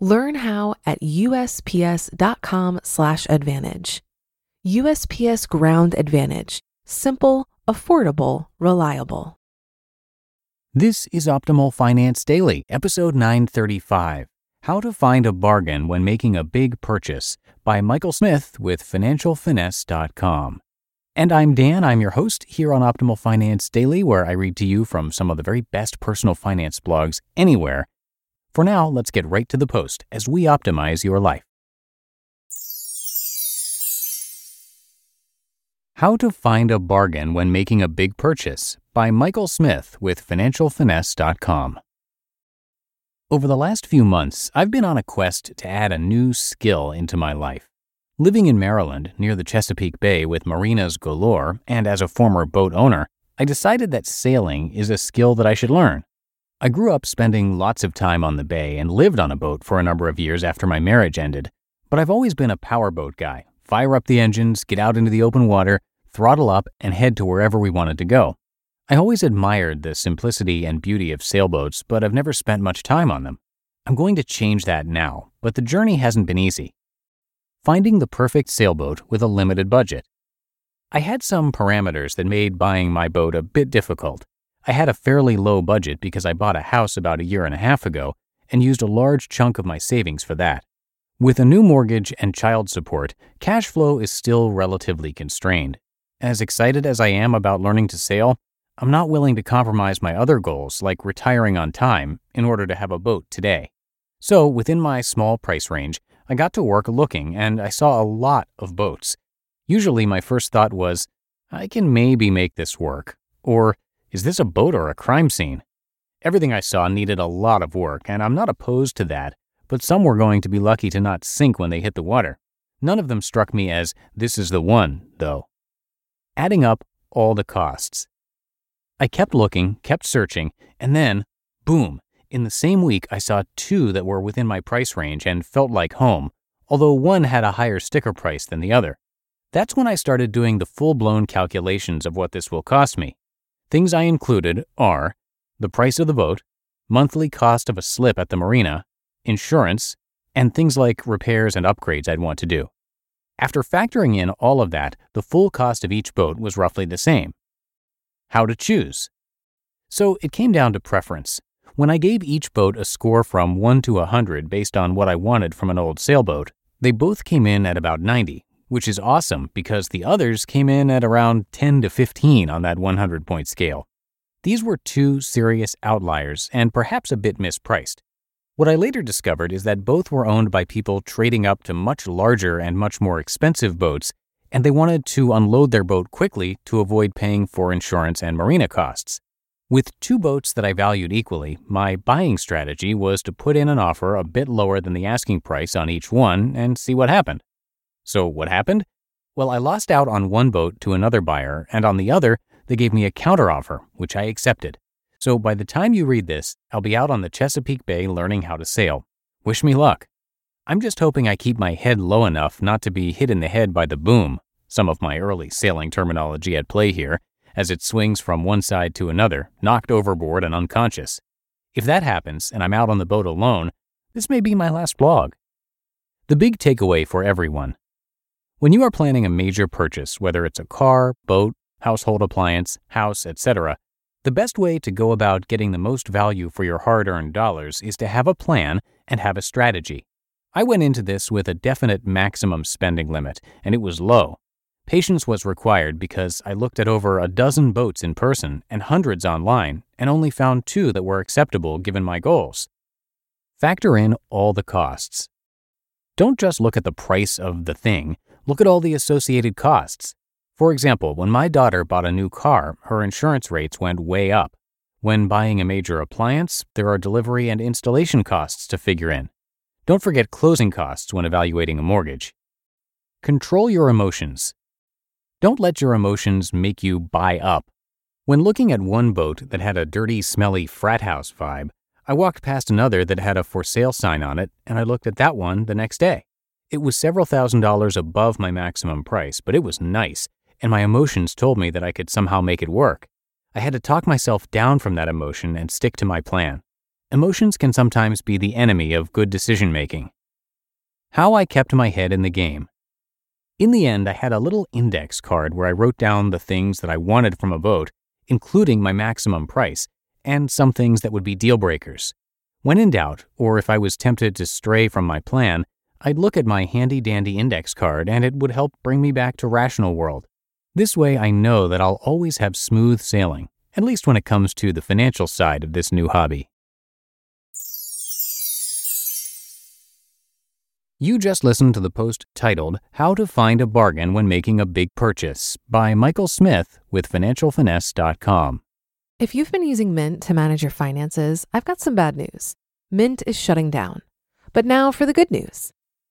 Learn how at usps.com/advantage. USPS Ground Advantage: simple, affordable, reliable. This is Optimal Finance Daily, episode 935 How to Find a Bargain When Making a Big Purchase by Michael Smith with FinancialFinesse.com. And I'm Dan, I'm your host here on Optimal Finance Daily, where I read to you from some of the very best personal finance blogs anywhere for now, let's get right to the post as we optimize your life. How to Find a Bargain When Making a Big Purchase by Michael Smith with FinancialFinesse.com. Over the last few months, I've been on a quest to add a new skill into my life. Living in Maryland, near the Chesapeake Bay with marinas galore, and as a former boat owner, I decided that sailing is a skill that I should learn. I grew up spending lots of time on the bay and lived on a boat for a number of years after my marriage ended. But I've always been a powerboat guy. Fire up the engines, get out into the open water, throttle up, and head to wherever we wanted to go. I always admired the simplicity and beauty of sailboats, but I've never spent much time on them. I'm going to change that now, but the journey hasn't been easy. Finding the perfect sailboat with a limited budget. I had some parameters that made buying my boat a bit difficult. I had a fairly low budget because I bought a house about a year and a half ago and used a large chunk of my savings for that. With a new mortgage and child support, cash flow is still relatively constrained. As excited as I am about learning to sail, I'm not willing to compromise my other goals like retiring on time in order to have a boat today. So, within my small price range, I got to work looking and I saw a lot of boats. Usually, my first thought was, I can maybe make this work, or is this a boat or a crime scene? Everything I saw needed a lot of work, and I'm not opposed to that, but some were going to be lucky to not sink when they hit the water. None of them struck me as this is the one, though. Adding up all the costs. I kept looking, kept searching, and then, boom, in the same week I saw two that were within my price range and felt like home, although one had a higher sticker price than the other. That's when I started doing the full blown calculations of what this will cost me. Things I included are the price of the boat, monthly cost of a slip at the marina, insurance, and things like repairs and upgrades I'd want to do. After factoring in all of that, the full cost of each boat was roughly the same. How to choose? So it came down to preference. When I gave each boat a score from 1 to 100 based on what I wanted from an old sailboat, they both came in at about 90, which is awesome because the others came in at around 10 to 15 on that 100 point scale. These were two serious outliers and perhaps a bit mispriced. What I later discovered is that both were owned by people trading up to much larger and much more expensive boats, and they wanted to unload their boat quickly to avoid paying for insurance and marina costs. With two boats that I valued equally, my buying strategy was to put in an offer a bit lower than the asking price on each one and see what happened. So what happened? Well, I lost out on one boat to another buyer, and on the other, they gave me a counteroffer, which I accepted. So by the time you read this, I'll be out on the Chesapeake Bay learning how to sail. Wish me luck. I'm just hoping I keep my head low enough not to be hit in the head by the boom, some of my early sailing terminology at play here, as it swings from one side to another, knocked overboard and unconscious. If that happens and I'm out on the boat alone, this may be my last blog. The big takeaway for everyone when you are planning a major purchase, whether it's a car, boat, household appliance, house, etc., the best way to go about getting the most value for your hard earned dollars is to have a plan and have a strategy. I went into this with a definite maximum spending limit, and it was low. Patience was required because I looked at over a dozen boats in person and hundreds online and only found two that were acceptable given my goals. Factor in all the costs. Don't just look at the price of the thing, Look at all the associated costs. For example, when my daughter bought a new car, her insurance rates went way up. When buying a major appliance, there are delivery and installation costs to figure in. Don't forget closing costs when evaluating a mortgage. Control your emotions. Don't let your emotions make you buy up. When looking at one boat that had a dirty, smelly frat house vibe, I walked past another that had a for sale sign on it, and I looked at that one the next day. It was several thousand dollars above my maximum price, but it was nice, and my emotions told me that I could somehow make it work. I had to talk myself down from that emotion and stick to my plan. Emotions can sometimes be the enemy of good decision making. How I kept my head in the game. In the end, I had a little index card where I wrote down the things that I wanted from a boat, including my maximum price, and some things that would be deal breakers. When in doubt, or if I was tempted to stray from my plan, I'd look at my handy dandy index card and it would help bring me back to rational world. This way, I know that I'll always have smooth sailing, at least when it comes to the financial side of this new hobby. You just listened to the post titled How to Find a Bargain When Making a Big Purchase by Michael Smith with FinancialFinesse.com. If you've been using Mint to manage your finances, I've got some bad news. Mint is shutting down. But now for the good news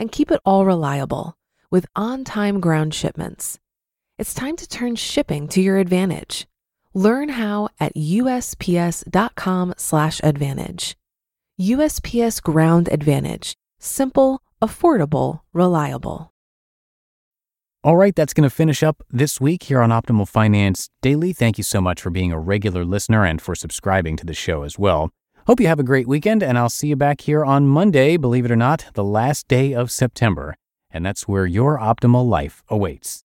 And keep it all reliable with on time ground shipments. It's time to turn shipping to your advantage. Learn how at usps.com/advantage. USPS Ground Advantage: simple, affordable, reliable. All right, that's going to finish up this week here on Optimal Finance Daily. Thank you so much for being a regular listener and for subscribing to the show as well. Hope you have a great weekend, and I'll see you back here on Monday, believe it or not, the last day of September. And that's where your optimal life awaits.